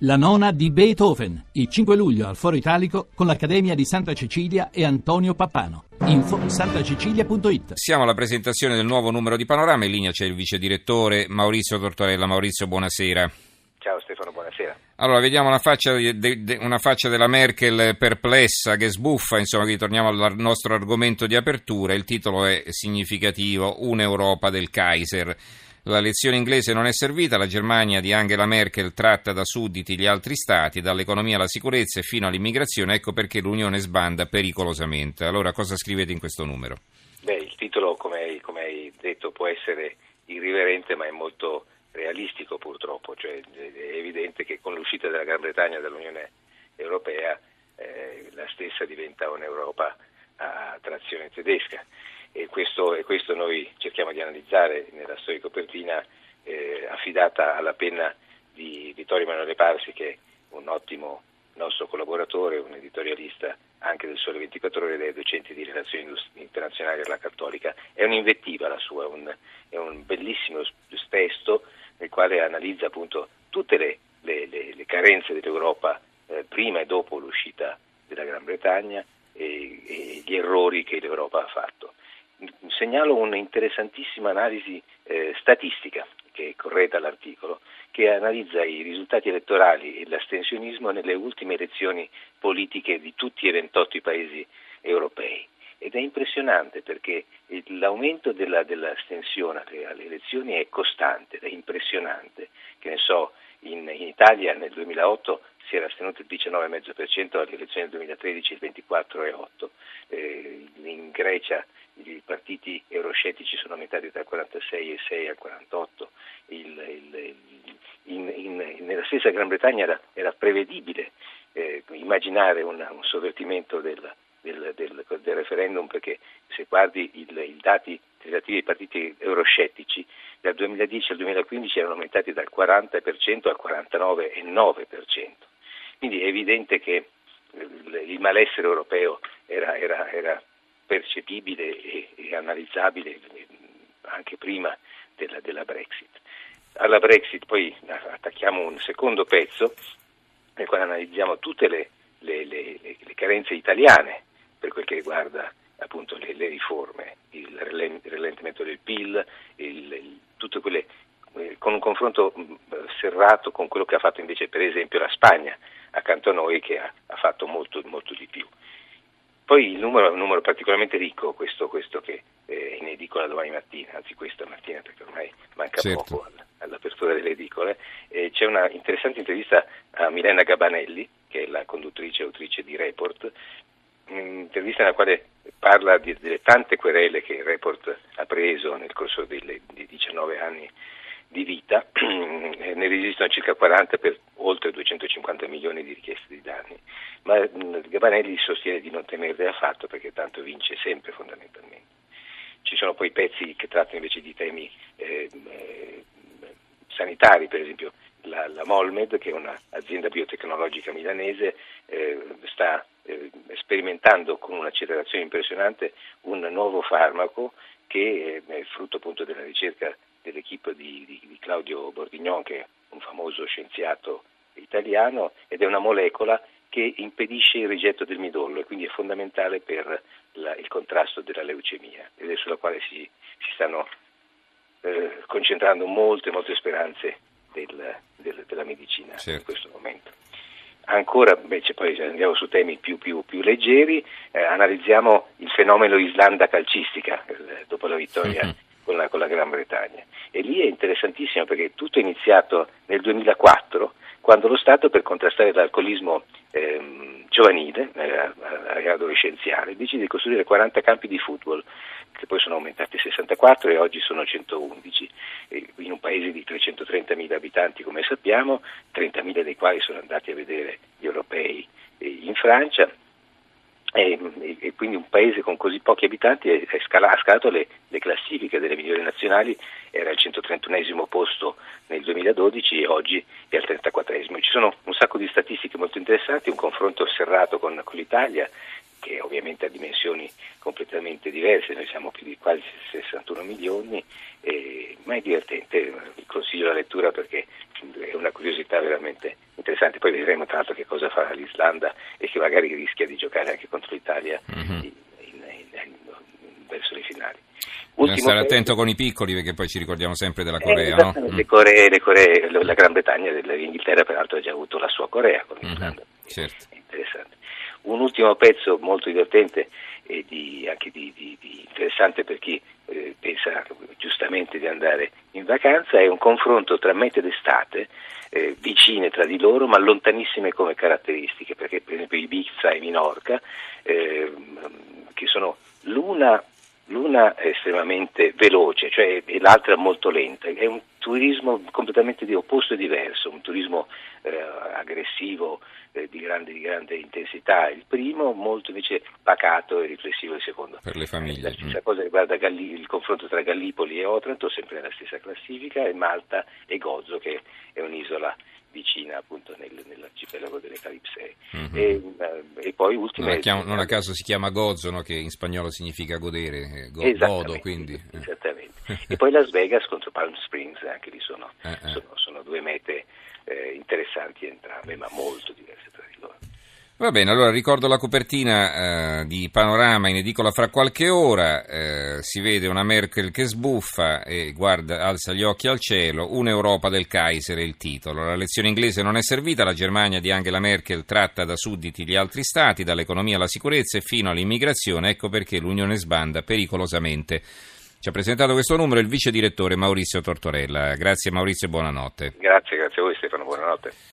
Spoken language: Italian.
La nona di Beethoven, il 5 luglio al Foro Italico con l'Accademia di Santa Cecilia e Antonio Pappano. Info santacecilia.it Siamo alla presentazione del nuovo numero di Panorama. In linea c'è il vice direttore Maurizio Tortorella. Maurizio, buonasera. Ciao Stefano, buonasera. Allora, vediamo una faccia, de, de, una faccia, della Merkel perplessa, che sbuffa, insomma, qui torniamo al nostro argomento di apertura. Il titolo è significativo, Un'Europa del Kaiser. La lezione inglese non è servita, la Germania di Angela Merkel tratta da sudditi gli altri stati, dall'economia alla sicurezza e fino all'immigrazione, ecco perché l'Unione sbanda pericolosamente. Allora cosa scrivete in questo numero? Beh, il titolo, come hai, come hai detto, può essere irriverente, ma è molto realistico purtroppo, cioè è evidente che con l'uscita della Gran Bretagna dall'Unione Europea eh, la stessa diventa un'Europa a trazione tedesca e questo, e questo noi cerchiamo di analizzare nella storia copertina eh, affidata alla penna di Vittorio Emanuele Parsi che è un ottimo nostro collaboratore, un editorialista anche del Sole 24 Ore ed è docente di relazioni internazionali alla Cattolica. È un'invettiva la sua, un, è un bellissimo testo nel quale analizza appunto tutte le, le, le, le carenze dell'Europa eh, prima e dopo l'uscita della Gran Bretagna e, e gli errori che l'Europa ha fatto segnalo un'interessantissima analisi eh, statistica che correda l'articolo, che analizza i risultati elettorali e l'astensionismo nelle ultime elezioni politiche di tutti e 28 i paesi europei. Ed è impressionante perché l'aumento della, dell'astensione alle elezioni è costante, è impressionante. Che ne so, in, in Italia nel 2008 si era astenuto il 19,5%, alle elezioni del 2013 il 24,8%, eh, in Grecia i partiti euroscettici sono aumentati dal 46,6 al 48, il, il, in, in, nella stessa Gran Bretagna era, era prevedibile eh, immaginare una, un sovvertimento del, del, del, del, referendum perché se guardi i dati relativi ai partiti euroscettici dal 2010 al 2015 erano aumentati dal 40% al 49,9%. Quindi è evidente che il malessere europeo era, era, era percepibile e, e, analizzabile anche prima della, della, Brexit. Alla Brexit poi attacchiamo un secondo pezzo nel quale analizziamo tutte le, le, le, le carenze italiane per quel che riguarda appunto le, riforme, il rallentamento del PIL, il, il, tutte quelle eh, con un confronto serrato con quello che ha fatto invece per esempio la Spagna accanto a noi che ha, ha fatto molto, molto, di più. Poi il numero è un numero particolarmente ricco, questo, questo che è in edicola domani mattina, anzi questa mattina perché ormai manca certo. poco all'apertura delle edicole. Eh, c'è una interessante intervista a Milena Gabanelli, che è la conduttrice e autrice di Report, un'intervista nella quale parla di, delle tante querele che il Report ha preso nel corso delle, dei 19 anni di vita, ne resistono circa 40 per oltre 250 milioni di richieste di danni, ma Gabanelli sostiene di non temerle affatto perché tanto vince sempre fondamentalmente. Ci sono poi pezzi che trattano invece di temi eh, eh, sanitari, per esempio la, la, Molmed, che è un'azienda biotecnologica milanese, eh, sta eh, sperimentando con un'accelerazione impressionante un nuovo farmaco che è frutto appunto della ricerca dell'equipe di, di, di Claudio Bordignon, che è un famoso scienziato italiano, ed è una molecola che impedisce il rigetto del midollo e quindi è fondamentale per la, il contrasto della leucemia ed è sulla quale si, si stanno eh, concentrando molte, molte speranze del, del, della medicina certo. in questo momento. Ancora, invece poi andiamo su temi più, più, più leggeri, eh, analizziamo il fenomeno Islanda calcistica eh, dopo la vittoria mm-hmm con la, con la Gran Bretagna. E lì è interessantissimo perché tutto è iniziato nel 2004 quando lo Stato per contrastare l'alcolismo ehm, giovanile, eh, adolescenziale, decide di costruire 40 campi di football, che poi sono aumentati a 64 e oggi sono 111, e in un paese di 330.000 abitanti come sappiamo, 30.000 dei quali sono andati a vedere gli europei in Francia, e, e, quindi un paese con così pochi abitanti è, scala, ha scalato le, le, classifiche delle migliori nazionali, era al 131 posto nel 2012 e oggi è al 34 Ci sono un sacco di statistiche molto interessanti, un confronto serrato con, con l'Italia che ovviamente ha dimensioni completamente diverse, noi siamo più di quasi 61 milioni, eh, ma è divertente, vi consiglio la lettura perché è una curiosità veramente interessante. Poi vedremo tra l'altro che cosa farà l'Islanda e che magari rischia di giocare anche contro l'Italia mm-hmm. in, in, in, verso le finali. Bisogna stare attento con i piccoli perché poi ci ricordiamo sempre della Corea, eh, no? Le mm. Coree, le Coree, la Gran Bretagna, l'Inghilterra peraltro ha già avuto la sua Corea con l'Islanda. Mm-hmm, certo. Un ultimo pezzo molto divertente e di, anche di, di, di interessante per chi eh, pensa giustamente di andare in vacanza è un confronto tra mete d'estate eh, vicine tra di loro ma lontanissime come caratteristiche perché per esempio Ibiza e Minorca eh, che sono l'una l'una estremamente veloce, cioè, e l'altra molto lenta, è un turismo completamente opposto e diverso, un turismo eh, aggressivo eh, di, grande, di, grande, intensità, il primo molto invece pacato e riflessivo il secondo. Per le famiglie. La stessa mm. cosa riguarda Galli, il confronto tra Gallipoli e Otranto, sempre nella stessa classifica, e Malta e Gozo che è un'isola vicina appunto nel, nell'arcipelago delle Calipsee. Mm-hmm. E, e, poi ultime... Non non a, caso si chiama Gozo, no? che in spagnolo significa godere, eh, go, godo quindi. Eh. Esattamente. e poi Las Vegas contro Palm Springs, anche lì sono, eh, eh. sono, sono due mete eh, interessanti entrambe, ma molto diverse tra di loro. Va bene, allora ricordo la copertina eh, di Panorama in edicola fra qualche ora, eh, si vede una Merkel che sbuffa e guarda, alza gli occhi al cielo, un'Europa del Kaiser è il titolo. La lezione inglese non è servita, la Germania di Angela Merkel tratta da sudditi gli altri stati, dall'economia alla sicurezza e fino all'immigrazione, ecco perché l'Unione sbanda pericolosamente. Ci ha presentato questo numero il vice direttore Maurizio Tortorella. Grazie Maurizio e buonanotte. Grazie, grazie a voi Stefano, buonanotte.